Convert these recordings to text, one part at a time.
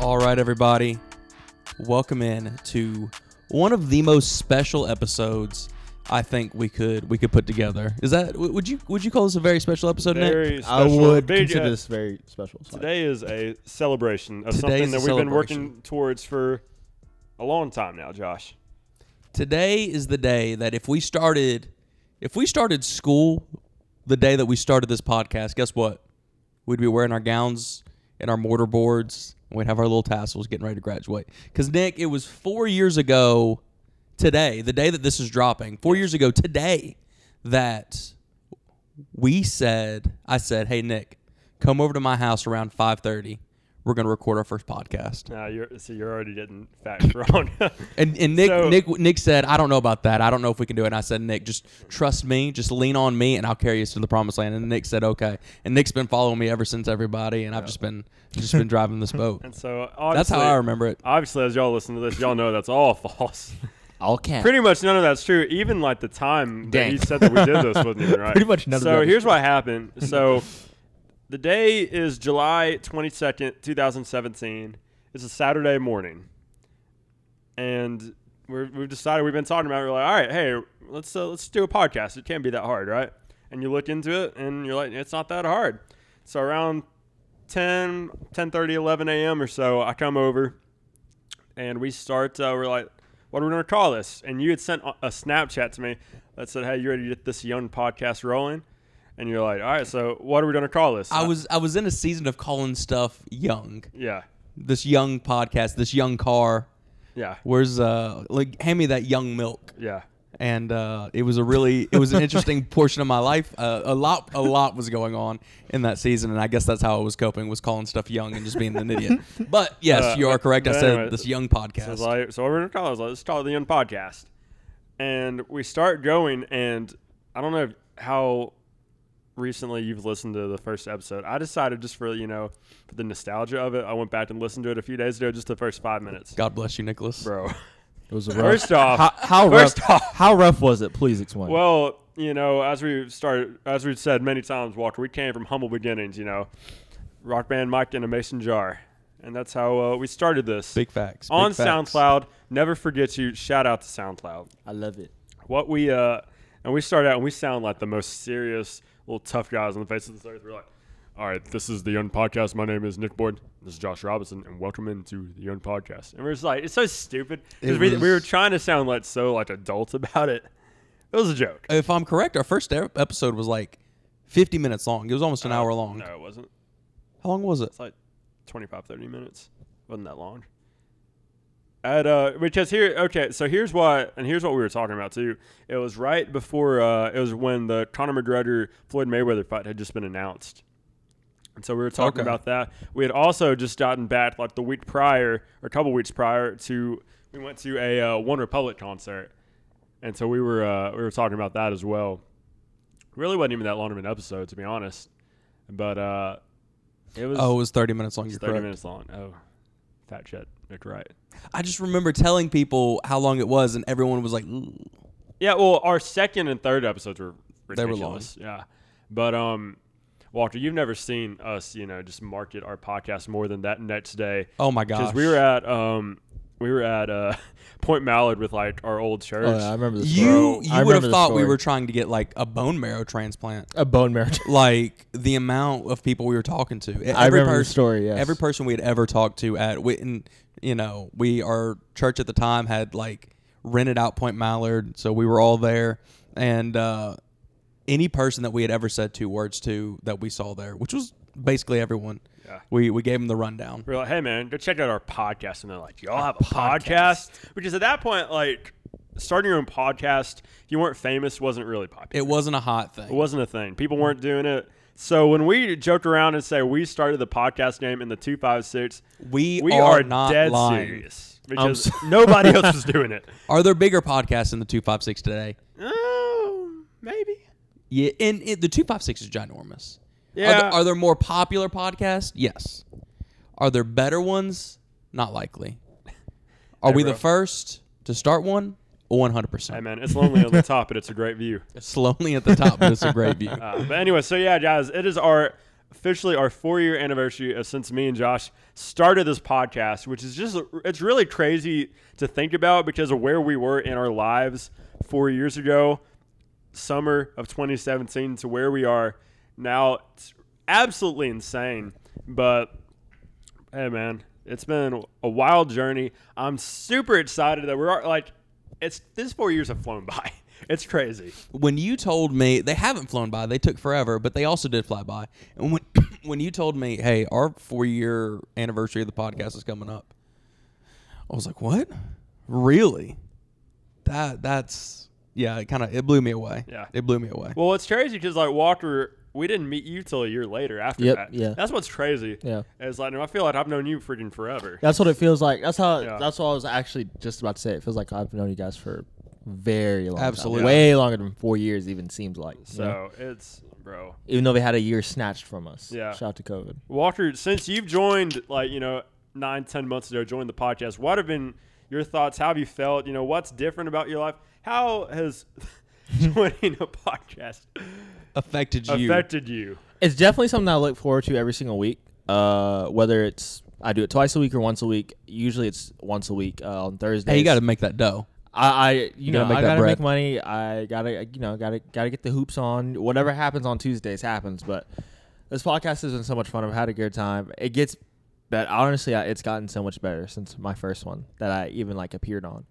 All right, everybody. Welcome in to one of the most special episodes I think we could we could put together. Is that w- would you would you call this a very special episode, Nick? Very I special. would Big, consider uh, this very special. so. Today is a celebration of Today's something a that we've been working celebration. towards for a long time now, Josh. Today is the day that if we started if we started school the day that we started this podcast, guess what? We'd be wearing our gowns and our mortar boards and we'd have our little tassels getting ready to graduate. Cuz Nick, it was 4 years ago today, the day that this is dropping. 4 years ago today that we said I said, "Hey Nick, come over to my house around 5:30. We're going to record our first podcast." Now you're so you're already getting facts wrong. And, and Nick, So- Nick, Nick said, "I don't know about that. I don't know if we can do it." And I said, "Nick, just trust me. Just lean on me, and I'll carry us to the promised land." And Nick said, "Okay." And Nick's been following me ever since, everybody, and I've just been just been driving this boat. and so That's how I remember it. Obviously, as y'all listen to this, y'all know that's all false. All cap. Pretty much none of that's true. Even like the time that he said that we did this wasn't even right. Pretty much none of So here's what happened. So the day is July 22nd, 2017. It's a Saturday morning, and we're, we've decided we've been talking about. It. We're like, all right, hey, let's uh, let's do a podcast. It can't be that hard, right? And you look into it, and you're like, it's not that hard. So around 10, 10:30, 11 a.m. or so, I come over, and we start. Uh, we're like, what are we gonna call this? And you had sent a Snapchat to me that said, hey, you ready to get this young podcast rolling? And you're like, all right, so what are we gonna call this? I was I was in a season of calling stuff young. yeah, This young podcast, this young car. yeah, Where's uh like hand me that young milk. yeah. and uh, it was a really it was an interesting portion of my life. Uh, a lot a lot was going on in that season, and I guess that's how I was coping was calling stuff young and just being an idiot. But yes, Uh, you are correct. I said anyway, this young podcast. it's like, so we're gonna call it? I was like, Let's call it the Young Podcast. And we start going, and I don't know how recently you've listened to the first episode. I decided just for you know for the nostalgia of it, I went back and listened to it a few days ago, just the first five minutes, God bless you, Nicholas. bro. It was rough. First off, how, how first rough? off- how rough was it? Please explain. Well, you know, as we started, as we've said many times, Walker, we came from humble beginnings. You know, rock band mic in a mason jar, and that's how uh, we started this Big facts. Big on facts. SoundCloud. Never forget you. Shout out to SoundCloud. I love it. What we uh, and we started out, and we sound like the most serious little tough guys on the face of this earth. We're like, all right, this is the Young Podcast. My name is Nick Boyd. This is Josh Robinson, and welcome into the Young Podcast. And we're just like, it's so stupid because we, we were trying to sound like so like adult about it. It was a joke. If I'm correct, our first episode was like 50 minutes long. It was almost an hour long. Uh, No, it wasn't. How long was it? It's like 25, 30 minutes. wasn't that long. At uh, because here, okay, so here's what, and here's what we were talking about too. It was right before, uh, it was when the Conor McGregor Floyd Mayweather fight had just been announced, and so we were talking Okay. about that. We had also just gotten back like the week prior, or a couple weeks prior to, we went to a uh, One Republic concert, and so we were uh, we were talking about that as well. Really wasn't even that long of an episode, to be honest, but uh, it was. Oh, it was 30 minutes long. It's You're 30 correct. minutes long. Oh, fat shit. Nick, right. I just remember telling people how long it was, and everyone was like, "Ooh." Yeah, well, our second and third episodes were They were ridiculous. Yeah. But, um, Walter, you've never seen us, you know, just market our podcast more than that next day. "Oh my gosh! Because we were at, um, we were at uh, Point Mallard with like our old church. Oh, yeah, I remember this. you story. I you would have this thought we were trying to get like a bone marrow transplant. a bone marrow. like the amount of people we were talking to. Every I remember the person- story. Yes. Every person we had ever talked to at Witten, you know, we our church at the time had like rented out Point Mallard, so we were all there, and uh, any person that we had ever said two words to that we saw there, which was basically everyone, Yeah. we we gave them the rundown. We are like, hey, man, go check out our podcast. And they're like, y'all have a podcast? Which is at that point, like, starting your own podcast, if you weren't famous, wasn't really popular. It wasn't a hot thing. It wasn't a thing. People weren't doing it. So when we joke around and say we started the podcast game in the 256, We, we are, are, not dead lying. serious because um, s- nobody else was doing it. Are there bigger podcasts than the two five six today? Oh, maybe. Yeah, and, and the two five six is ginormous. Are Yeah. there, are there more popular podcasts? Yes. Are there better ones? Not likely. Are Hey, we bro. the first to start one? 100%. Hey percent. man, it's lonely on the top, but it's a great view. It's lonely at the top, but it's a great view. Uh, but anyway, so yeah, guys, it is our officially our four year anniversary of since me and Josh started this podcast, which is just it's really crazy to think about because of where we were in our lives four years ago, summer of 2017 to where we are now. It's absolutely insane, but hey, man, it's been a wild journey. I'm super excited that we're like, it's these four years have flown by. It's crazy. when you told me they haven't flown by, they took forever, but they also did fly by. And when when you told me, "Hey, our 4-year anniversary of the podcast is coming up." I was like, "What? Really?" That that's yeah, it kind of it blew me away. Yeah. It blew me away. Well, it's crazy because like Walker, we didn't meet you till a year later after Yep, that. yeah. That's what's crazy. Yeah. It's like I feel like I've known you freaking forever. That's what it feels like. That's how. Yeah. That's what I was actually just about to say. It feels like I've known you guys for very long. time. Absolutely. way longer than four years. Even seems like. you know? So it's bro. even though they had a year snatched from us. Yeah. Shout out to COVID. Walker, since you've joined, like you know, nine, ten months ago, joined the podcast. What have been your thoughts? How have you felt? You know, what's different about your life? How has joining a podcast Affected you. affected you? It's definitely something I look forward to every single week. Uh, whether it's I do it twice a week or once a week. Usually it's once a week uh, on Thursdays. hey, you got to make that dough. I, I you, You know, gotta make I that gotta bread. make money. I gotta, you know, gotta, gotta get the hoops on. Whatever happens on Tuesdays happens. But this podcast has been so much fun. I've had a good time. It gets, but honestly, I, it's gotten so much better since my first one that I even like appeared on.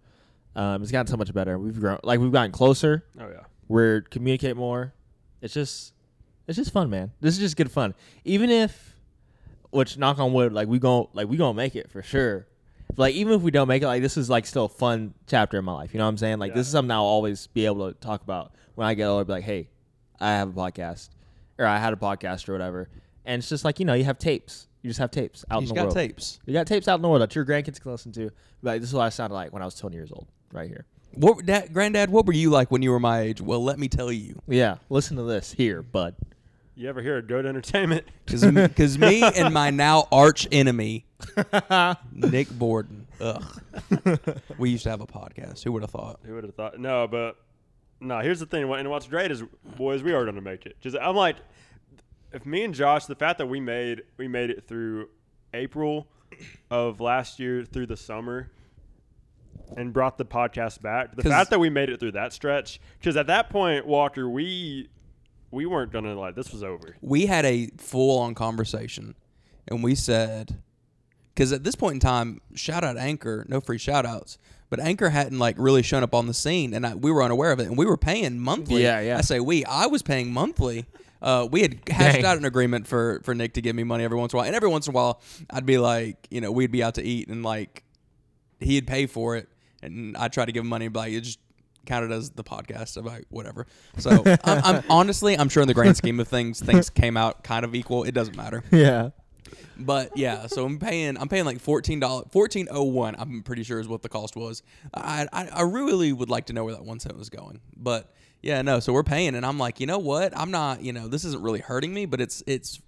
Um, it's gotten so much better. We've grown, like we've gotten closer. Oh yeah. We're communicate more. It's just, it's just fun, man. This is just good fun. Even if, which knock on wood, like we gon' like we gonna make it for sure. Like even if we don't make it, like this is like still a fun chapter in my life. You know what I'm saying? Like Yeah. this is something I'll always be able to talk about when I get older. Be like, hey, I have a podcast, or I had a podcast or whatever. And it's just like you know, you have tapes. You just have tapes out You in the got world. tapes. You got tapes out in the world that your grandkids can listen to. Like this is what I sounded like when I was 20 years old, right here. What, Dad, granddad? What were you like when you were my age? Well, let me tell you, Yeah, listen to this here, bud. You ever hear of Goat Entertainment? because me and my now arch enemy, Nick Borden. Ugh. we used to have a podcast. Who would have thought? Who would have thought? No, but no. Here's the thing. And what's great is, boys, we are going to make it. Just I'm like, if me and Josh, the fact that we made we made it through April of last year through the summer, and brought the podcast back. The fact that we made it through that stretch, because at that point, Walker, we we weren't gonna like this was over. we had a full on conversation and we said because at this point in time shout out anchor no free shout outs but anchor hadn't like really shown up on the scene and I, we were unaware of it and we were paying monthly Yeah, yeah. i say we i was paying monthly uh, we had hashed Dang. out an agreement for for nick to give me money every once in a while and every once in a while i'd be like you know we'd be out to eat and like he'd pay for it and i'd try to give money like it just counted as the podcast i'm whatever so I'm, I'm honestly i'm sure in the grand scheme of things things came out kind of equal it doesn't matter Yeah. but yeah so i'm paying i'm paying like $14 1401 i'm pretty sure is what the cost was I, I i really would like to know where that one cent was going but yeah no so we're paying and i'm like you know what i'm not you know this isn't really hurting me but it's it's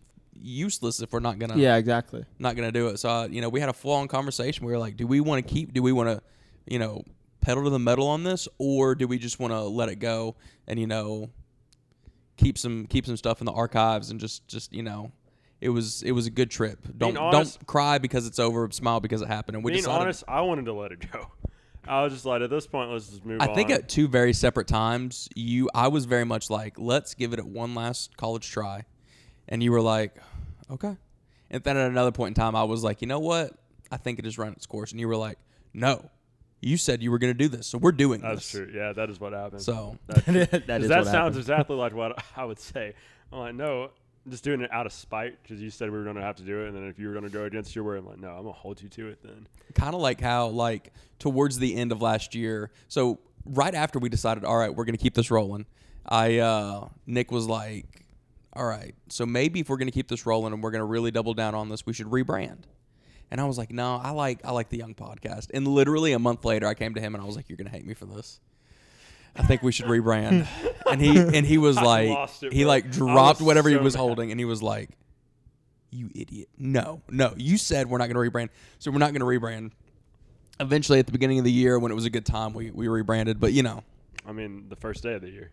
useless if we're not gonna Yeah, exactly. not gonna do it. So uh, you know, we had a full on conversation. We were like, do we want to keep? Do we want to, you know, pedal to the metal on this, or do we just want to let it go and you know, keep some keep some stuff in the archives and just just you know, it was it was a good trip. Don't honest- don't cry because it's over. Smile because it happened. And we Being decided. honest, I wanted to let it go. I was just like, at this point, let's just move I on. think at two very separate times, you I was very much like, let's give it a one last college try, and you were like, okay. And then at another point in time, I was like, you know what? I think it has run its course, and you were like, no, you said you were going to do this, so we're doing this. That's this. true. Yeah, that is what happened. So That's true. that 'Cause is that what sounds happened. exactly like what I would say. I'm like, no, just doing it out of spite because you said we were going to have to do it, and then if you were going to go against your word, I'm like, no, I'm gonna hold you to it. Then kind of like how like towards the end of last year so right after we decided all right we're going to keep this rolling i uh nick was like all right so maybe if we're going to keep this rolling and we're going to really double down on this we should rebrand and i was like no i like i like the young podcast and literally a month later i came to him and i was like you're going to hate me for this I think we should rebrand. and he and he was like it, he like dropped was whatever he was mad. holding and he was like you idiot. No, no. You said we're not going to rebrand. So we're not going to rebrand. Eventually, at the beginning of the year, when it was a good time, we, we rebranded. But, you know, I mean, the first day of the year.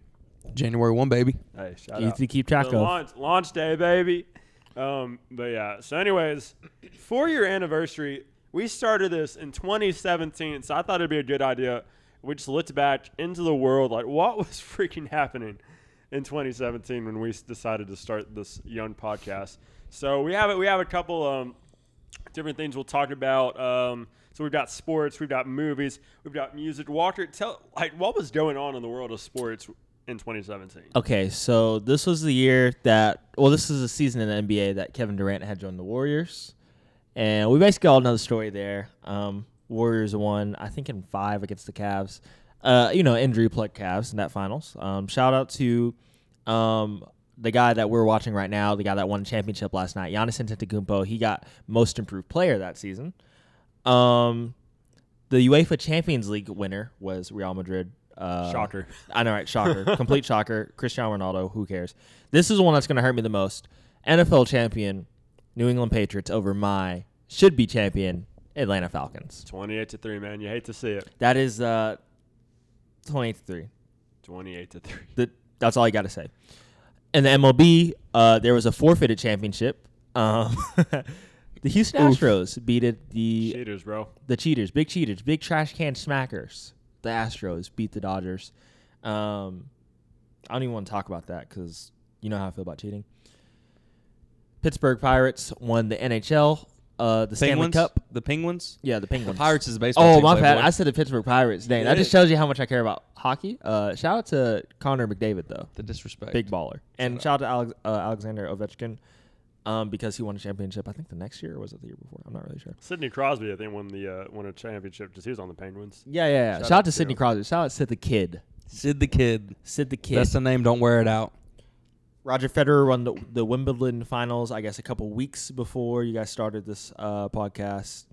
January 1, baby. Hey, shout Easy out. to keep track The of. launch, launch day, baby. Um, but yeah. So, anyways, four year anniversary. We started this in 2017, so I thought it'd be a good idea. We just looked back into the world, like what was freaking happening in 2017 when we decided to start this young podcast. So we have it. We have a couple um, different things we'll talk about. Um, so we've got sports, we've got movies, we've got music. Walker, tell like what was going on in the world of sports in 2017. Okay, so this was the year that well, this is the season in the NBA that Kevin Durant had joined the Warriors, and we basically all know the story there. Um, Warriors won, I think, in five against the Cavs. Uh, you know, injury plague Cavs in that finals. Um, shout out to um, the guy that we're watching right now, the guy that won the championship last night, Giannis Antetokounmpo. He got Most Improved Player that season. Um, the UEFA Champions League winner was Real Madrid. Uh, Shocker. I know, right? Shocker. Complete shocker. Cristiano Ronaldo. Who cares? This is the one that's going to hurt me the most. NFL champion, New England Patriots over my should be champion, Atlanta Falcons. 28 to 3, man. You hate to see it. That is uh, 28 to 3. 28 to 3. That, that's all I got to say. In the MLB, uh, there was a forfeited championship. Um, the Houston Oof. Astros beat it the Cheaters, bro. the cheaters, big cheaters, big trash can smackers. The Astros beat the Dodgers. Um, I don't even want to talk about that because you know how I feel about cheating. Pittsburgh Pirates won the NHL, uh, the Stanley Cup. The Penguins. Yeah, the The Penguins. Pirates is a baseball. Oh team, my bad! I said the Pittsburgh Pirates. Dang, that just shows you how much I care about hockey. Uh, shout out to Connor McDavid though, the disrespect. big baller, and Shout shout out to Alex, uh, Alexander Ovechkin, um, because he won a championship. I think the next year or was it the year before? I'm not really sure. Sidney Crosby, I think, won the uh, won a championship because he was on the Penguins. Yeah, yeah, yeah. Shout Shout, out out to to Sidney him. Crosby. Shout out to the kid. Sid the Kid. Sid the kid. That's the name. Don't wear it out. Roger Federer won the, the Wimbledon finals, I guess, a couple weeks before you guys started this uh, podcast.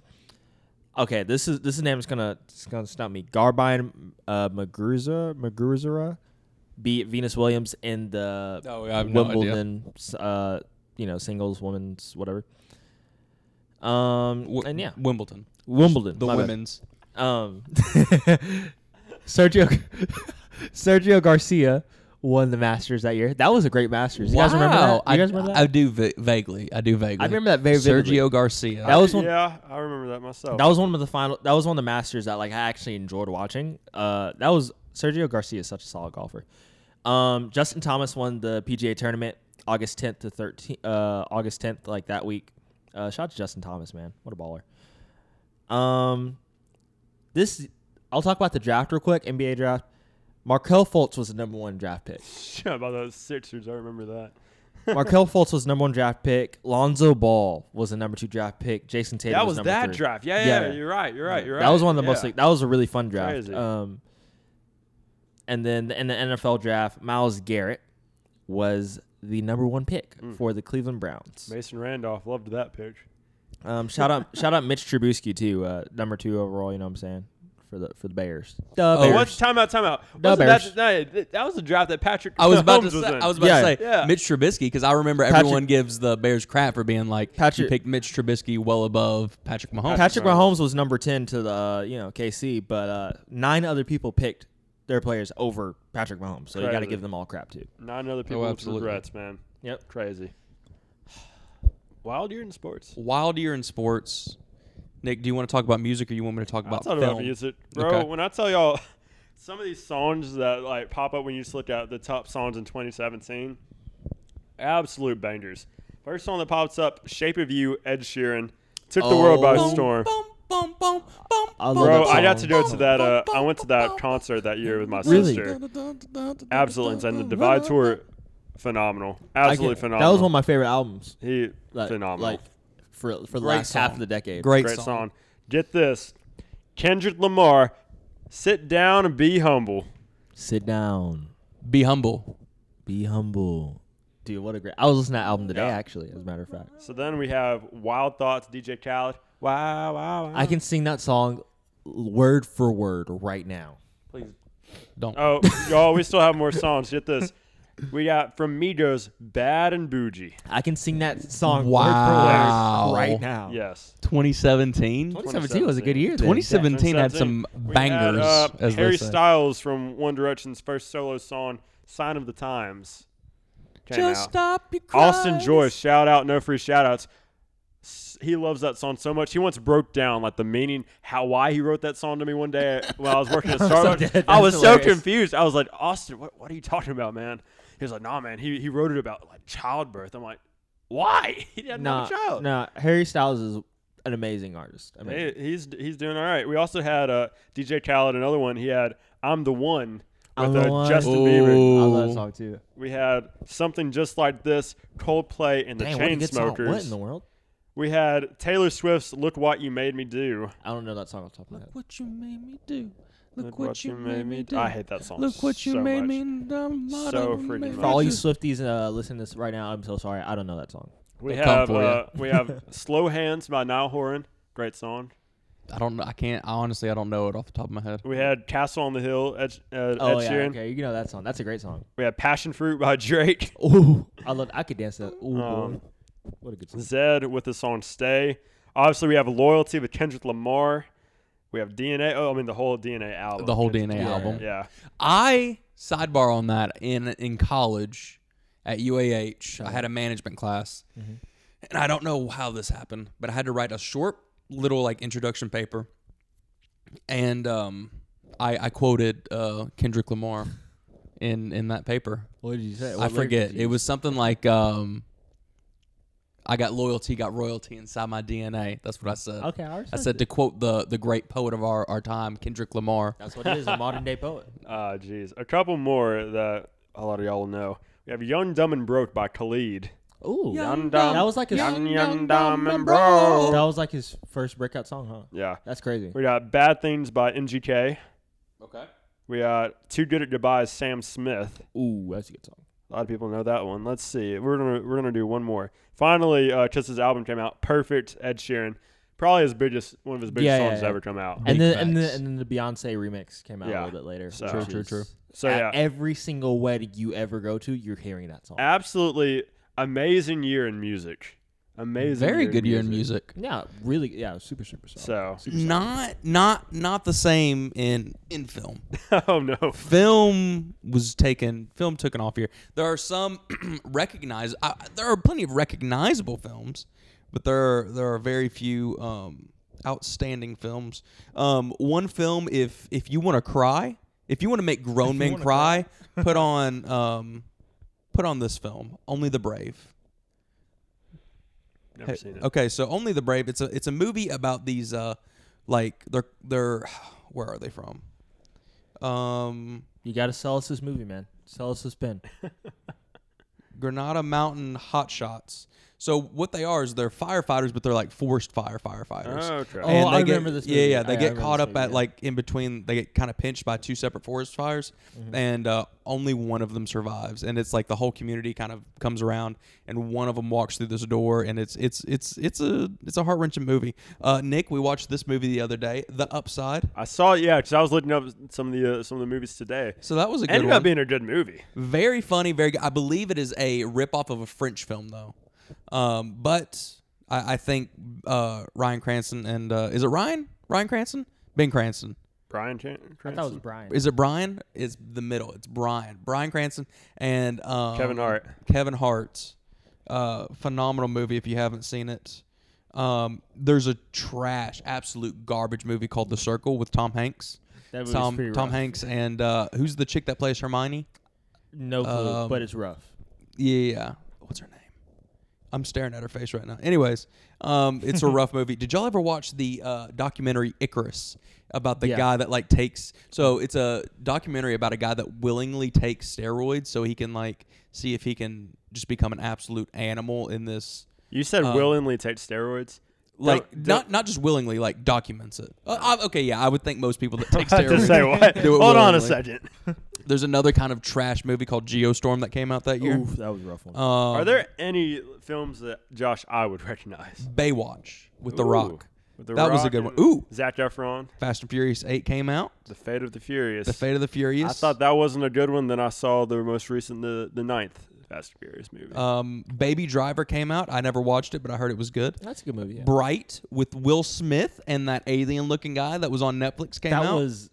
Okay, this is this name is gonna it's gonna stump me. Garbine uh, Magruza Magruza beat Venus Williams in the Oh, I have no idea. Wimbledon, uh, you know, singles, women's, whatever. Um, W- and yeah, Wimbledon. Wimbledon, The my bad. women's. Um, Sergio Sergio Garcia won the Masters that year. That was a great Masters. You guys remember that? You I, guys remember that? I do va- vaguely. I do vaguely. I remember that very vividly. Sergio Garcia. That was one. yeah, I remember that myself. That was one of the final. That was one of the Masters that like I actually enjoyed watching. Uh, that was Sergio Garcia is such a solid golfer. Um, Justin Thomas won the PGA tournament August 10th to 13th. Uh, August 10th, like that week. Uh, shout out to Justin Thomas, man. What a baller. Um, this I'll talk about the draft real quick. NBA draft. Markelle Fultz was the number one draft pick. Shit, about those Sixers, I remember that. Markelle Fultz was number one draft pick. Lonzo Ball was the number two draft pick. Jayson Tatum that was, was number that three. draft. Yeah, yeah, Yeah. you're right. You're right. You're right. That was one of the yeah. most. Like, that was a really fun draft. Crazy. Um, and then in the NFL draft, Myles Garrett was the number one pick Mm. for the Cleveland Browns. Mason Randolph loved that pitch. Um, shout out, shout out Mitch Trubisky too, uh, number two overall. You know what I'm saying for the for the Bears. The Oh, Bears. What's time out? Time out. The Bears. That, no, that was the draft that Patrick. I was about to say. I was about Yeah. to say Yeah. Mitch Trubisky because I remember Patrick- everyone gives the Bears crap for being like you Patrick- picked Mitch Trubisky well above Patrick Mahomes. Patrick Mahomes. Mahomes was number ten to the uh, you know KC, but uh, nine other people picked their players over Patrick Mahomes. So you got to Crazy. give them all crap too. Not another oh, people with absolutely. regrets, man. Yep. Crazy. Wild year in sports. Wild year in sports. Nick, do you want to talk about music or you want me to talk I'll about talk film? about music, bro. Okay. When I tell y'all some of these songs that like pop up when you just look at the top songs in 2017, absolute bangers. First song that pops up, "Shape of You," Ed Sheeran, took the world by Oh. storm. Bum, bum, bum, bum, I love Bro, that I got to go to that. Uh, I went to that concert that year with my Really? sister. Absolutely and The Divide tour, phenomenal. I Absolutely can- phenomenal. That was one of my favorite albums. he Like, phenomenal. Like for for the Great last half song. of the decade. Great, Great song. song. Get this, Kendrick Lamar, sit down and be humble. Sit down. Be humble. Be humble. Dude, what a great. I was listening to that album today, Yeah. actually, as a matter of fact. So then we have Wild Thoughts, DJ Khaled. Wow, wow, wow. I can sing that song word for word right now. Please don't. Oh, y'all, we still have more songs. Get this. We got from Migos, Bad and Boujee. I can sing that song Wow. word for word right now. Yes. 2017. 2017 was a good year. Then. 2017 had 2017. some We bangers. Had, uh, as they Harry say. Styles from One Direction's first solo song, Sign of the Times. came Just out. stop your Austin. Joyce, shout out, no free shout outs. S- He loves that song so much. He once broke down like the meaning, how why he wrote that song to me one day while I was working at Starbucks. dead. I was That's so confused. I was like, Austin, what, what are you talking about, man? He was like, Nah, man. He he wrote it about like childbirth. I'm like, why? He didn't Nah, have a child. nah. Harry Styles is an amazing artist. I mean, Hey, he's he's doing all right. We also had uh, DJ Khaled, another one. He had "I'm the One" with uh, Justin Ooh. Bieber. I love that song too. We had something just like this, Coldplay and the Dang, what a good song. What in the world? We had Taylor Swift's "Look What You Made Me Do." I don't know that song off the top of my head. Look what you made me do. Look, what, you made me do. I hate that song. Look what you so made much. me. I'm So freaking much. For all you Swifties uh, listening to this right now, I'm so sorry. I don't know that song. We They'll have uh, we have "Slow Hands" by Niall Horan. Great song. I don't. know. I can't. I honestly, I don't know it off the top of my head. We had "Castle on the Hill" Ed, uh, Oh Ed yeah, Sheeran. okay, you know that song. That's a great song. We had "Passion Fruit" by Drake. Ooh, I love. I could dance that. Ooh, Um, boy. What a good song. Zedd with the song "Stay." Obviously, we have "Loyalty" with Kendrick Lamar. We have DNA. Oh, I mean the whole DNA album. The whole Kendrick DNA Lamar. album. Yeah. I sidebar on that in in college at UAH. I had a management class, Mhm. and I don't know how this happened, but I had to write a short little like introduction paper, and um, I I quoted uh, Kendrick Lamar in in that paper. What did you say? I What lyric forget. It was something like um, I got loyalty, got royalty inside my DNA. That's what I said. Okay, I, I said to quote the the great poet of our, our time, Kendrick Lamar. That's what it is. A modern day poet. Ah, jeez. A couple more that a lot of y'all will know. We have "Young, Dumb, and Broke" by Khalid. Ooh, Young, that dumb, was like his. young, Young, young, dumb, dumb, and and broke. That was like his first breakout song, huh? Yeah. That's crazy. We got "Bad Things" by MGK. Okay. We got "Too Good at Goodbyes Sam Smith. Ooh, that's a good song. A lot of people know that one. Let's see. We're gonna we're gonna do one more. Finally, uh, just his album came out. Perfect. Ed Sheeran. Probably his biggest, one of his biggest Yeah, yeah, songs yeah. ever come out. And then, and then and then the Beyonce remix came out Yeah. a little bit later. So- which True, true, is- true. So at yeah, every single wedding you ever go to, you're hearing that song. absolutely amazing year in music. Amazing. Very year good year in music. Yeah, really. Yeah, super super song. So, Super song. Not not not the same in in film. oh no. Film was taken. Film took an off year. There are some recognize. Uh, there are plenty of recognizable films, but there are, there are very few um, outstanding films. Um, one film, if if you want to cry, if you want to make grown men wanna cry, put on um, put on this film, Only the Brave. Never Hey, seen it. Okay, so Only the Brave. It's a it's a movie about these uh like they're they're where are they from? Um You got to sell us this movie, man. Sell us this pen. Granite Mountain Hot Shots. So what they are is they're firefighters, but they're like forced fire firefighters. Oh, okay. Oh, and I get, remember this Yeah, movie. yeah. I- They I get caught up movie, at yeah. like in between. They get kind of pinched by two separate forest fires, Mm-hmm. and uh, only one of them survives. And it's like the whole community kind of comes around, and one of them walks through this door, and it's it's it's it's a it's a heart wrenching movie. Uh, Nick, we watched this movie the other day, The Upside. I saw it. Yeah, because I was looking up some of the uh, some of the movies today. So that was a good Ended one. up being a good movie. Very funny, very good. I believe it is a rip off of a French film, though. Um, but I, I think uh, Ryan Cranston and uh, is it Ryan? Ryan Cranston? Ben Cranston. Brian Chan- I thought it was Cranston? Brian. Is it Brian? It's the middle. It's Brian. Bryan Cranston and um, Kevin Hart. Kevin Hart. Uh, phenomenal movie if you haven't seen it. Um, there's a trash, absolute garbage movie called The Circle with Tom Hanks. that movie's Tom pretty Tom rough. Hanks and uh, who's the chick that plays Hermione? No clue, Um, but it's rough. Yeah. What's her name? I'm staring at her face right now. Anyways, um, it's a rough movie. Did y'all ever watch the uh, documentary Icarus about the Yeah. guy that like takes? So it's a documentary about a guy that willingly takes steroids so he can like see if he can just become an absolute animal in this. You said Um, willingly take steroids. Like Don't- not not just willingly, like documents it. Uh, I, okay, yeah, I would think most people that take I had to steroids say what? do it Hold on a second. There's another kind of trash movie called Geostorm that came out that year. Oof, that was a rough one. Um, Are there any films that Josh I would recognize? Baywatch with The Rock? With The That was a good one. Ooh. Zac Efron, Fast and Furious 8 came out. The Fate of the Furious. The Fate of the Furious. I thought that wasn't a good one. Then I saw the most recent, the the ninth Fast and Furious movie. um, Baby Driver came out. I never watched it, but I heard it was good. That's a good movie. Yeah. Bright with Will Smith and that alien looking guy that was on Netflix came out. that out. was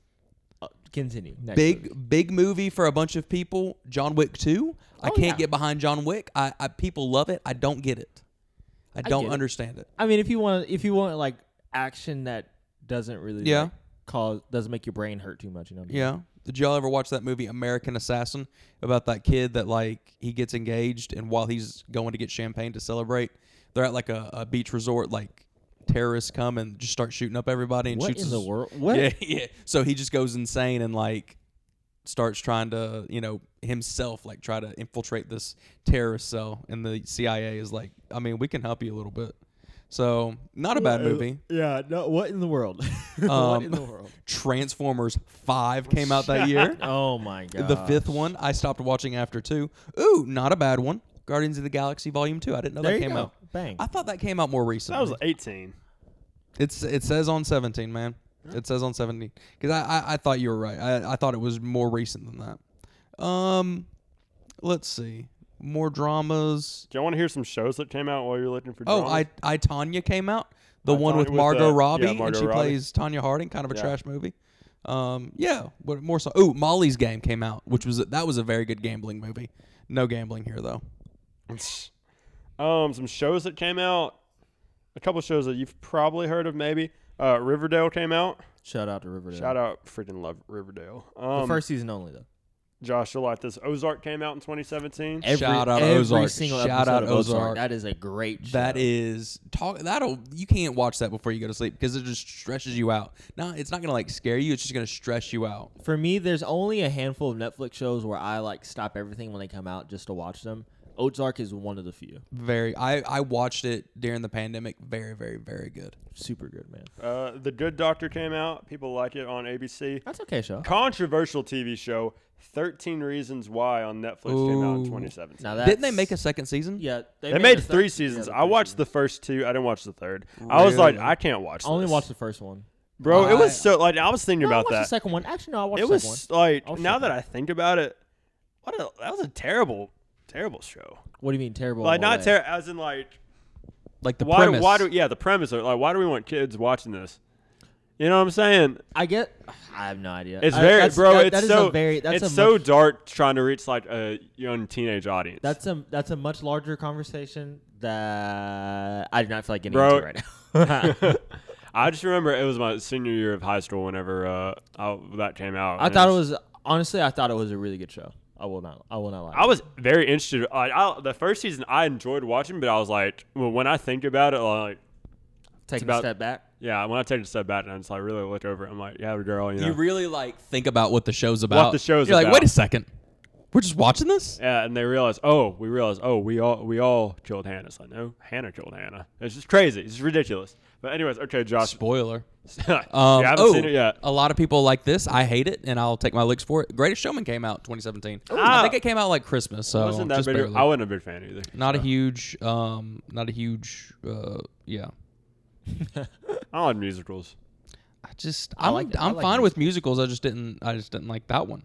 uh, Continue. Next big movie. big movie for a bunch of people. John Wick Two. I Oh, can't yeah. get behind John Wick. I, I people love it. I don't get it. I don't get it. understand it. I mean, if you want, if you want like action that doesn't really Yeah. like, cause doesn't make your brain hurt too much, you know. what I mean? Yeah. Did y'all ever watch that movie American Assassin about that kid that like he gets engaged and while he's going to get champagne to celebrate, they're at like a, a beach resort like terrorists come and just start shooting up everybody and What shoots in the world? What? Yeah, yeah. So he just goes insane and like starts trying to, you know, himself like try to infiltrate this terrorist cell and the CIA is like, I mean, we can help you a little bit. So, not a bad movie. Yeah. No. What in the world? what Um, in the world? Transformers 5 came out that year. Oh my god. The fifth one I stopped watching after 2. Ooh, not a bad one. Guardians of the Galaxy Volume 2. I didn't know There that you came go. out. Bang. I thought that came out more recently. That was 18. It's it says on 17, man. It says on 17 because I, I I thought you were right. I I thought it was more recent than that. Um, let's see more dramas. Do you want to hear some shows that came out while you're looking for? Oh. I I Tonya came out. The I, one Tonya with with, Margot uh, Robbie, yeah, and she Robbie. plays Tonya Harding, kind of a Yeah. trash movie. Um, yeah, but more so. Oh, Molly's Game came out, which was that was a very good gambling movie. No gambling here though. um, some shows that came out. A couple shows that you've probably heard of, maybe. Uh, Riverdale came out. Shout out to Riverdale. Shout out, freaking love Riverdale. Um, the first season only though. Josh, you'll like this. Ozark came out in 2017. Every, Shout out every Ozark. Single Shout out of Ozark. That is a great show. That is talk. That'll you can't watch that before you go to sleep because it just stresses you out. No, it's not gonna like scare you. It's just gonna stress you out. For me, there's only a handful of Netflix shows where I like stop everything when they come out just to watch them. Ozark is one of the few. Very. I I watched it during the pandemic. Very very very good. Super good, man. Uh, the Good Doctor came out. People like it on ABC. That's okay, show. Controversial TV show. 13 Reasons Why on Netflix came out in Ooh. 2017. Now that Didn't they make a second season? Yeah, they made the three thir- seasons. yeah, I watched three the first two. I didn't watch the third. I was like, Really? I can't watch. I only this. watched the first one. Bro, it was I- so like I was thinking No, I about watched the that. second one. Actually, no, I watched It the second was one. like I'll now shut that. I think about it, what a, that was a terrible, terrible show. What do you mean terrible? like what not way? terrible, as in like Like the why premise. do why do yeah the premise of, like why do we want kids watching this? You know what I'm saying? I get. I have no idea. It's I- very that's- bro. that- it's that is so a very. That's it's a so much, dark trying to reach like a young teenage audience. That's a that's a much larger conversation that I do not feel like getting Bro. into right now. I just remember it was my senior year of high school whenever uh I, that came out. I thought it was honestly. I thought it was a really good show. I will not. I will not lie. I was very interested. Like I, the first season, I enjoyed watching, but I was like, well, when I think about it, like, taking about- a step back. Yeah, when I take a step back and I just like really look over it, I'm like, yeah, girl, you know, You really like think about what the show's about. What the show's You're like, about. wait a second. We're just watching this. yeah, and they realize, oh, we realize, oh, we all we all killed Hannah. It's like, no, Hannah killed Hannah. It's just crazy. It's just ridiculous. But anyways, okay, Josh, Spoiler. you Um, haven't oh, seen it yet. a lot of people like this. I hate it, and I'll take my licks for it. Greatest Showman came out 2017. I Ah. think it came out like Christmas, so wasn't that just big? barely. I wasn't a big fan either. not a huge, um, not a huge, uh, yeah. I don't like musicals. I just, I I'm, like- I I'm like fine with musicals. I just didn't, I just didn't like that one.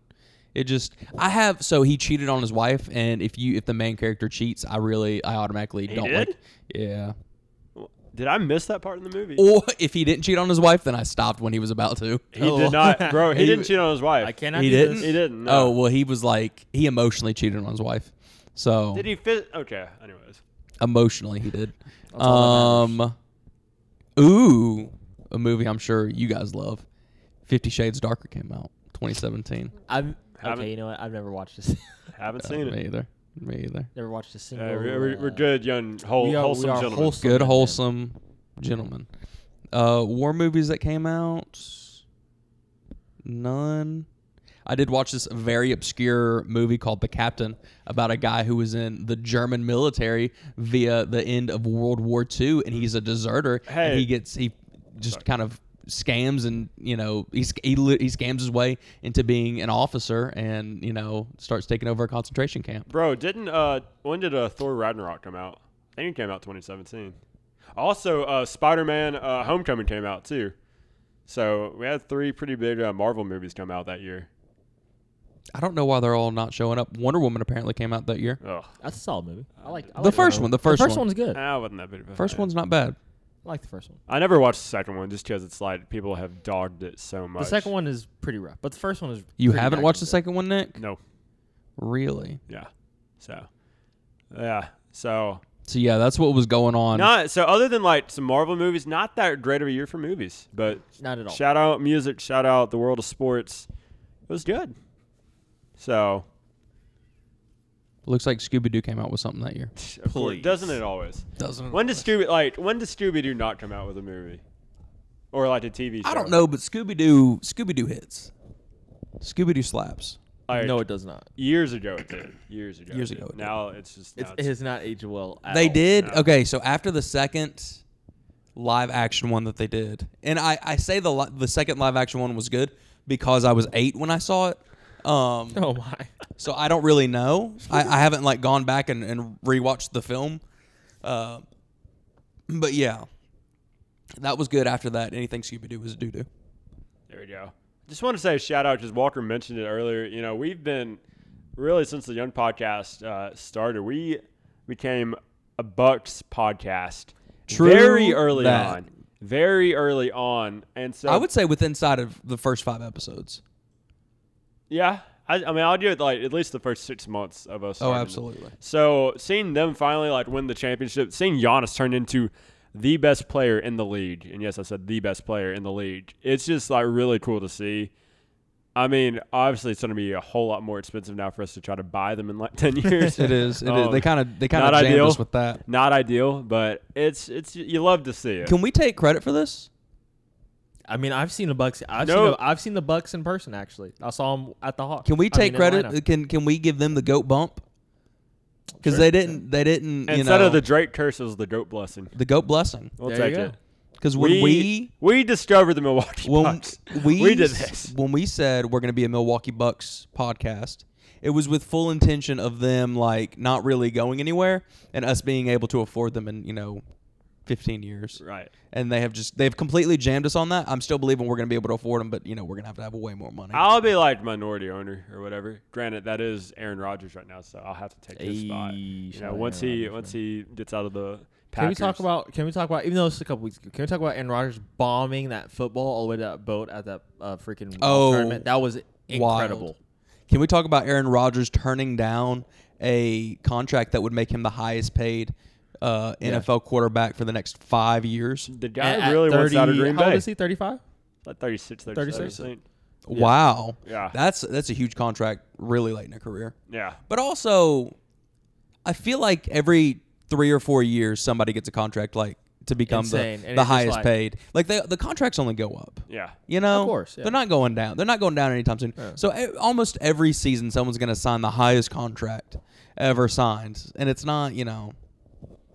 It just, I have. So he cheated on his wife, and if you, if the main character cheats, I really, I automatically He don't did? like. Yeah. Did I miss that part in the movie? Or if he didn't cheat on his wife, then I stopped when he was about to. He Oh. did not, bro. He, He- didn't cheat on his wife. I cannot. He do didn't? This. He didn't. No. Oh well, he was like he emotionally cheated on his wife. So Did he fit? Okay. Anyways, emotionally he did. That's all that Um, ooh, a movie I'm sure you guys love. Fifty Shades Darker came out 2017. I'm Haven't- okay. You know what? I've never watched this. haven't Uh, seen me it. either. Me either. never watched a single. Yeah, we're, we're, we're uh, good, young, whole, we are- we wholesome are gentlemen. wholesome. Good man. wholesome gentleman. Uh, war movies that came out. None. I did watch this very obscure movie called The Captain about a guy who was in the German military via the end of World War II, and he's a deserter. Hey. And he gets he just kind of scams and you know he he, he scams his way into being an officer and you know starts taking over a concentration camp. Bro, didn't uh when did uh, Thor Ragnarok come out? I think it came out 2017. Also, uh, Spider-Man: uh, Homecoming came out too. So we had three pretty big uh, Marvel movies come out that year. I don't know why they're all not showing up. Wonder Woman apparently came out that year. Ugh, That's a solid movie. I like I The like first one, the first one. one's good. Ah, that wasn't that big of a First fan. one's not bad. I like the first one. I never watched the second one just because it's like people have dogged it so much. The second one is pretty rough, but the first one is. You pretty haven't watched the action-packed. second one, Nick? No. Really? Yeah. So. Yeah. So. So yeah, that's what was going on. Not so. Other than like some Marvel movies, not that great of a year for movies. But Not at all. shout out music. Shout out the world of sports. It was good. So. Looks like Scooby Doo came out with something that year. of course- Please. doesn't it always? Doesn't When does Scooby like when does Scooby Doo not come out with a movie? Or like a TV show? I don't know, but Scooby Doo Scooby Doo hits. Scooby Doo slaps. Like, no, it does not. years ago it did. Years ago. Years it did. ago it did. Now it's just It's, now it has not aged well. At They all. did. No. Okay, so after the second live action one that they did, and I, I say the li- the second live action one was good because I was eight when I saw it. Um, Oh my. so I don't really know. I, I haven't like gone back and, and rewatched the film. Uh, but yeah, that was good. After that, anything Scooby Doo was doo doo. There we go. Just want to say a shout out because Walker mentioned it earlier. You know, we've been really since the Young Podcast uh, started, we became a Bucks podcast True very early that. on. Very early on, and so I would say within inside of the first five episodes. Yeah. I, I mean, I'll do it like at least the first six months of us. Oh, starting. absolutely. So seeing them finally like win the championship, seeing Giannis turn into the best player in the league, and yes, I said the best player in the league. It's just like really cool to see. I mean, obviously, it's going to be a whole lot more expensive now for us to try to buy them in like ten years. It is. It is. Um, They kind of they kind of jammed ideal. us with that. Not ideal, but it's it's you love to see it. Can we take credit for this? I mean, I've seen the Bucks. I've No. seen. The, I've seen the Bucks in person. Actually, I saw them at the Hawk. Can we I take mean, credit? Atlanta. Can can we give them the goat bump? Because Sure. they didn't. They didn't. You Instead know, of the Drake curse, it was the goat blessing. the goat blessing. We'll There you take go. it. Because when we, we we discovered the Milwaukee when Bucks. we we did this. when we said we're going to be a Milwaukee Bucks podcast, it was with full intention of them like not really going anywhere and us being able to afford them and you know, fifteen years. Right. And they have just they've completely jammed us on that. I'm still believing we're going to be able to afford them, but you know we're going to have to have way more money. I'll be like minority owner or whatever. Granted, that is Aaron Rodgers right now, so I'll have to take his spot. Ayy, You know, once Aaron he Rodgers, once man. he gets out of the Can we talk about? Can we talk about? Even though it's a couple weeks ago, can we talk about Aaron Rodgers bombing that football all the way to that boat at that uh, freaking Oh, tournament? That was incredible. Wild. Can we talk about Aaron Rodgers turning down a contract that would make him the highest paid uh, Yeah. NFL quarterback for the next five years? the guy At- at really wants out of 30 Green How old is he? Thirty-five. Like 36, 37, 36. I think. Wow, Yeah. that's that's a huge contract, really late in a career. Yeah. But also, I feel like every three or four years somebody gets a contract like to become Insane. the, And the it's just highest like- paid. Like they, the contracts only go up. Yeah. You know, Of course, yeah. they're not going down. They're not going down anytime soon. Yeah. So e- almost every season, someone's going to sign the highest contract ever signed, and it's not. You know, it,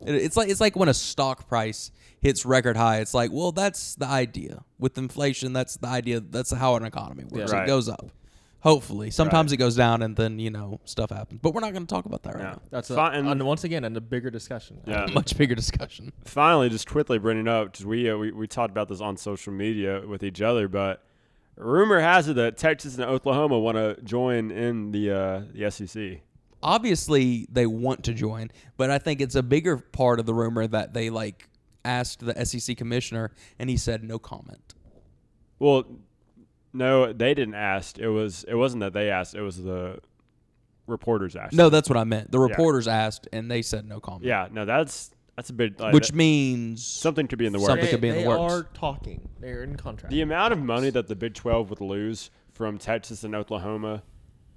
it's like it's like when a stock price hits record high. It's like, well, that's the idea. With inflation, that's the idea. That's how an economy works. Yeah. Right. It goes up. Hopefully, sometimes it goes down, and then you know stuff happens. But we're not going to talk about that right Yeah. now. That's a, Fine. and once again, and a bigger discussion. Yeah. Much bigger discussion. Finally, just quickly bringing up because we, uh, we we talked about this on social media with each other, but rumor has it that Texas and Oklahoma want to join in the uh, the SEC. Obviously they want to join, but I think it's a bigger part of the rumor that they like asked the SEC commissioner and he said no comment. Well, no, they didn't ask. It was it wasn't that they asked. It was the reporters asked. No, that's what I meant. The Yeah. reporters asked and they said no comment. yeah, no, that's that's a big like, uh, Which that- means something could be in the works. Something could be in the they works. are talking. They're in contract. The amount of money that the Big 12 would lose from Texas and Oklahoma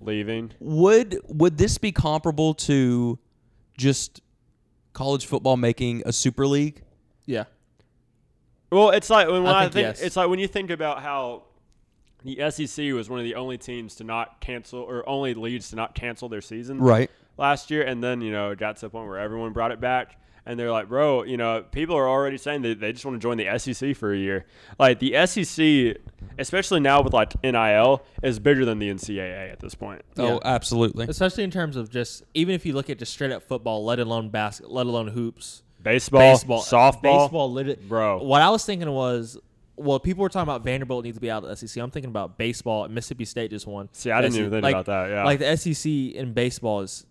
leaving. would would this be comparable to just college football making a super league? yeah. Well, it's like when, when I I, think think, yes. it's like when you think about how the SEC was one of the only teams to not cancel or only leagues to not cancel their season Right. last year, and then you know it got to the point where everyone brought it back. And they're like, bro, you know, people are already saying that they just want to join the SEC for a year. Like the SEC, especially now with like NIL, is bigger than the NCAA at this point. Oh, Yeah. absolutely. Especially in terms of just even if you look at just straight up football, let alone basket, let alone hoops, Baseball, baseball, uh, softball, baseball, lit- Bro. What I was thinking was, well, people were talking about Vanderbilt needs to be out of the SEC. I'm thinking about baseball. Mississippi State just won. See, I didn't The even think like, about that. Yeah, Like the SEC in baseball is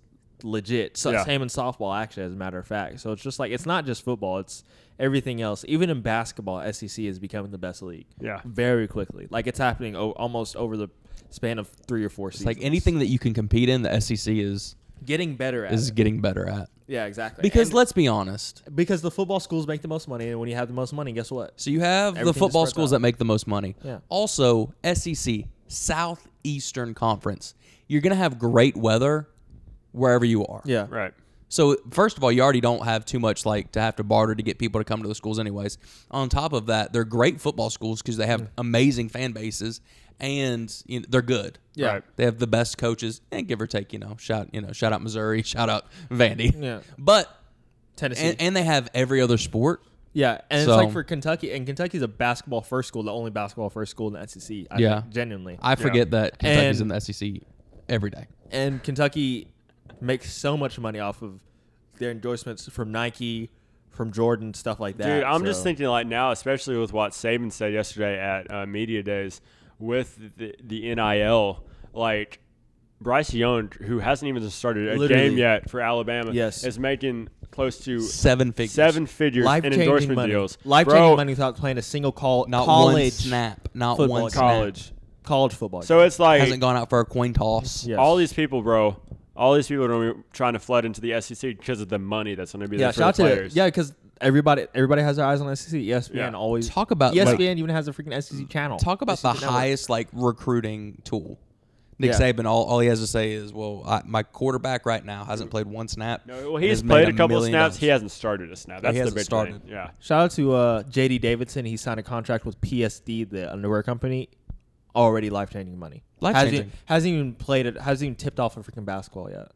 legit. So Yeah. same in softball, actually, as a matter of fact. So it's just like it's not just football; it's everything else. Even in basketball, SEC is becoming the best league Yeah. very quickly. Like it's happening o- almost over the span of three or four It's seasons. like anything that you can compete in, the SEC is getting better at. is it. getting better at. Yeah, exactly. Because And- let's be honest. because the football schools make the most money, and when you have the most money, guess what? So you have Everything the football schools out. that make the most money. Yeah. Also, SEC, Southeastern Conference. You're going to have great weather wherever you are. Yeah, Right. So first of all, you already don't have too much like to have to barter to get people to come to the schools anyways. On top of that, they're great football schools because they have amazing fan bases and you know, they're good. Yeah. Right. They have the best coaches and give or take, you know, shout you know, shout out Missouri, shout out Vandy. Yeah. But Tennessee. and, and they have every other sport. yeah, and So- it's like for Kentucky, and Kentucky's a basketball first school, the only basketball first school in the SEC. I Yeah. think, genuinely. I forget that Kentucky's And- in the SEC every day. and Kentucky makes so much money off of their endorsements from Nike, from Jordan, stuff like that. Dude, I'm just thinking like now, especially with what Saban said yesterday at uh, media days with the, the NIL, like Bryce Young, who hasn't even started a Literally. game yet for Alabama, Yes. is making close to Seven figures. seven figures life in changing endorsement money. deals. Life Bro, changing money without playing a single call Not college one snap. Not football one game. snap. college. college football. So it's like Hasn't gone out for a coin toss. Yes. all these people, bro. All these people are gonna be trying to flood into the SEC because of the money that's going to be yeah, there for shout the out to yeah, because everybody everybody has their eyes on SEC. ESPN Yeah. always Talk about ESPN like, even has a freaking SEC channel. talk about the network. highest like recruiting tool. Nick Yeah. Saban, all, all he has to say is, "Well, I, my quarterback right now hasn't played one snap." No, well, he's played made a couple of snaps. He hasn't started a snap. he That's the hasn't big started. thing. Yeah. Shout out to uh, JD Davidson. He signed a contract with PSD, the underwear company. Already life changing money. Life-changing. Hasn't, hasn't even played it. Hasn't even tipped off a freaking basketball yet.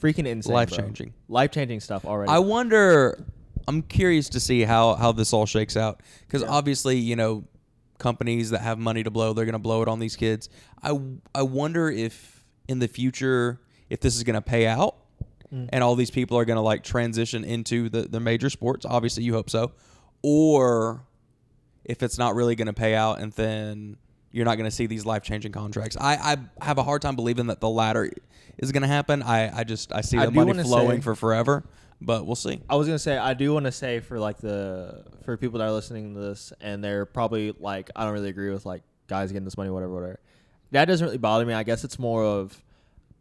Freaking insane. Life-changing. Life changing stuff already. I wonder. I'm curious to see how how this all shakes out because obviously, you know, companies that have money to blow, they're going to blow it on these kids. I I wonder if in the future if this is going to pay out mm. and all these people are going to like transition into the the major sports. Obviously, you hope so, or if it's not really going to pay out and then you're not going to see these life changing contracts. I, I have a hard time believing that the latter is going to happen. I, I just I see I the money flowing say- for forever, but we'll see. I was gonna say I do want to say for like the for people that are listening to this and they're probably like I don't really agree with like guys getting this money whatever whatever. That doesn't really bother me. I guess it's more of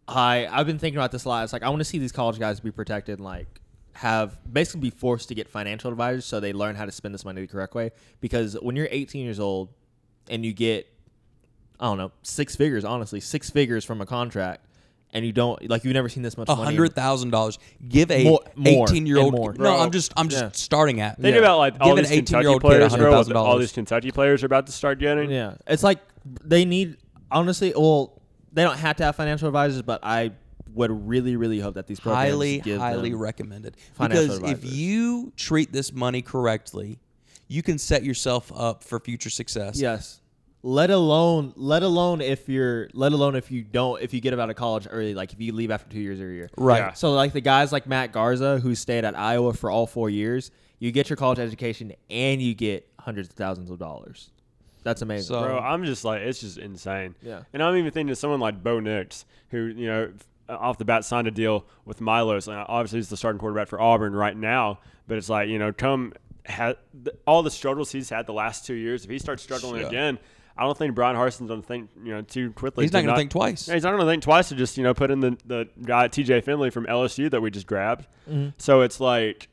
I I've been thinking about this a lot. It's like I want to see these college guys be protected and like have basically be forced to get financial advisors so they learn how to spend this money the correct way. Because when you're 18 years old and you get I don't know six figures honestly six figures from a contract and you don't like you've never seen this much A money. hundred thousand dollars. Give a More- more eighteen year old. and more. No, Bro. I'm just I'm just Yeah. starting at. Think Yeah. about like all Give an these Kentucky 18-year-old kid players, bro. What $100,000. all these Kentucky players are about to start getting. Yeah, it's like they need honestly. Well, they don't have to have financial advisors, but I would really, really hope that these programs highly give highly them- recommended financial because if advisors. you treat this money correctly, you can set yourself up for future success. Yes. Let alone, let alone if you're, let alone if you don't, if you get out of college early, like if you leave after two years or a year. Right. Yeah. So like the guys like Matt Garza who stayed at Iowa for all four years, you get your college education and you get hundreds of thousands of dollars. That's amazing. So- Bro, I'm just like it's just insane. Yeah. And I'm even thinking of someone like Bo Nix, who you know uh, off the bat signed a deal with Milo's. And uh, obviously, he's the starting quarterback for Auburn right now. But it's like you know, come ha- all the struggles he's had the last two years. If he starts struggling Yeah. again, I don't think Bryan Harsin's going to think you know too quickly. He's not going to think twice. Yeah, he's not going to think twice to just you know put in the the guy T.J. Finley from LSU that we just grabbed. Mm-hmm. So it's like.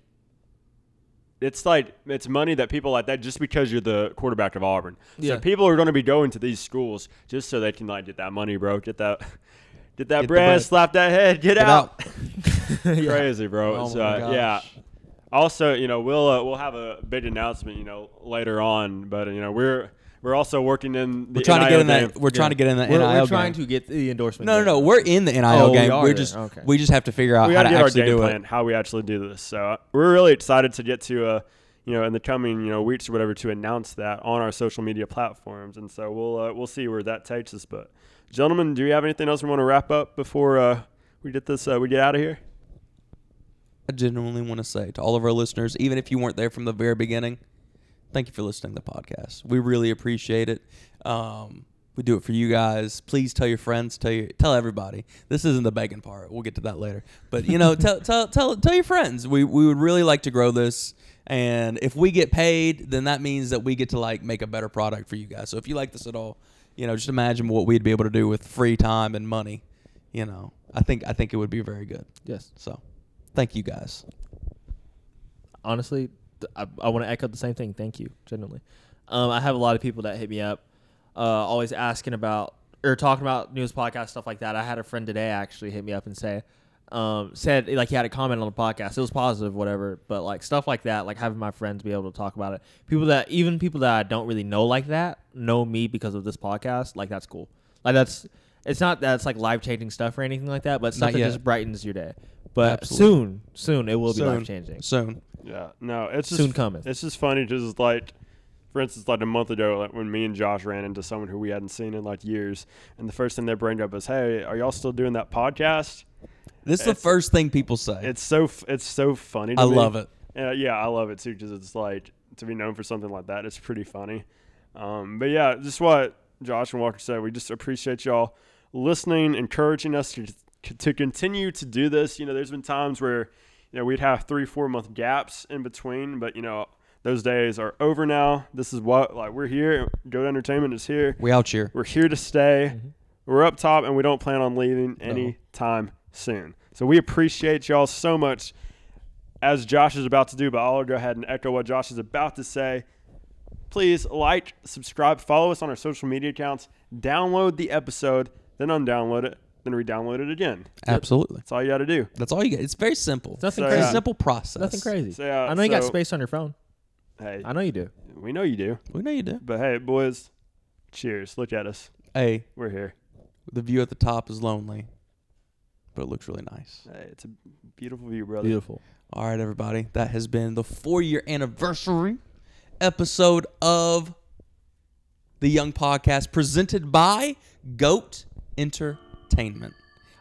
It's like it's money that people like that just because you're the quarterback of Auburn. Yeah. So people are going to be going to these schools just so they can like get that money, bro. Get that, get that the bread, slap that head, get, Get out. out. Crazy, bro. Oh so, uh, yeah. Also, you know, we'll uh, we'll have a big announcement, you know, later on. But you know, we're we're also working in the We're trying to get in game. that. We're trying to get in the we're, NIL we're game. trying to get the endorsement. No, no, no. We're in the NIL Oh, we game. are We're there. just Okay. we just have to figure out we how got to to get our actually game do plan, it. how we actually do this. So uh, we're really excited to get to, uh, you know, in the coming you know weeks or whatever to announce that on our social media platforms. And so we'll uh, we'll see where that takes us. But gentlemen, do you have anything else we want to wrap up before uh, we get this uh, we get out of here? I genuinely want to say to all of our listeners, even if you weren't there from the very beginning, thank you for listening to the podcast. We really appreciate it. Um, We do it for you guys. Please tell your friends, tell your tell everybody. This isn't the begging part. We'll get to that later. But you know, tell tell tell tell your friends. We we would really like to grow this. And if we get paid, then that means that we get to like make a better product for you guys. So if you like this at all, you know, just imagine what we'd be able to do with free time and money. You know, I think I think it would be very good. Yes. So, thank you guys. honestly, I, I want to echo the same thing. Thank you, genuinely. Um, I have a lot of people that hit me up, uh, always asking about or talking about news podcast stuff like that. I had a friend today actually hit me up and say, um, said like he had a comment on the podcast. It was positive, whatever, but like stuff like that, like having my friends be able to talk about it. People that even people that I don't really know like that know me because of this podcast. Like that's cool. Like that's it's not that it's like life changing stuff or anything like that, but stuff Not that yet. just brightens your day. But Absolutely. soon, soon it will be Soon. life changing. Soon. Yeah, no, it's just Soon cometh. It's just funny, just like, for instance, like a month ago, like when me and Josh ran into someone who we hadn't seen in like years, and the first thing they bring up is, "Hey, are y'all still doing that podcast?" This is the It's- first thing people say. It's so f- it's so funny. To I me. love it. Yeah, yeah, I love it too because it's like to be known for something like that. It's pretty funny. Um, but yeah, just what Josh and Walker said. We just appreciate y'all listening, encouraging us to to continue to do this. You know, there's been times where you know we'd have three, four month gaps in between, but you know those days are over now. This is what like we're here. Goat Entertainment is here. We out here. We're here to stay. Mm-hmm. We're up top, and we don't plan on leaving anytime soon. So we appreciate y'all so much, as Josh is about to do. But I'll go ahead and echo what Josh is about to say. Please like, subscribe, follow us on our social media accounts, download the episode, then undownload it, then re-download it again. Absolutely. That's all you got to do. That's all you get. It's very simple. It's nothing So, It's crazy. a simple process. Nothing crazy. So, yeah, I know you got so- space on your phone. Hey, I know you do. we know you do. We know you do. But hey, boys, cheers. Look at us. Hey, We're here. the view at the top is lonely, but it looks really nice. Hey, it's a beautiful view, brother. Beautiful. All right, everybody. That has been the four year anniversary episode of the Young Podcast presented by Goat Entertainment.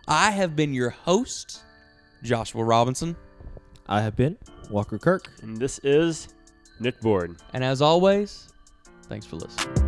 I have been your host, Joshua Robinson. I have been Walker Kirk. And this is Nick Board. And as always, thanks for listening.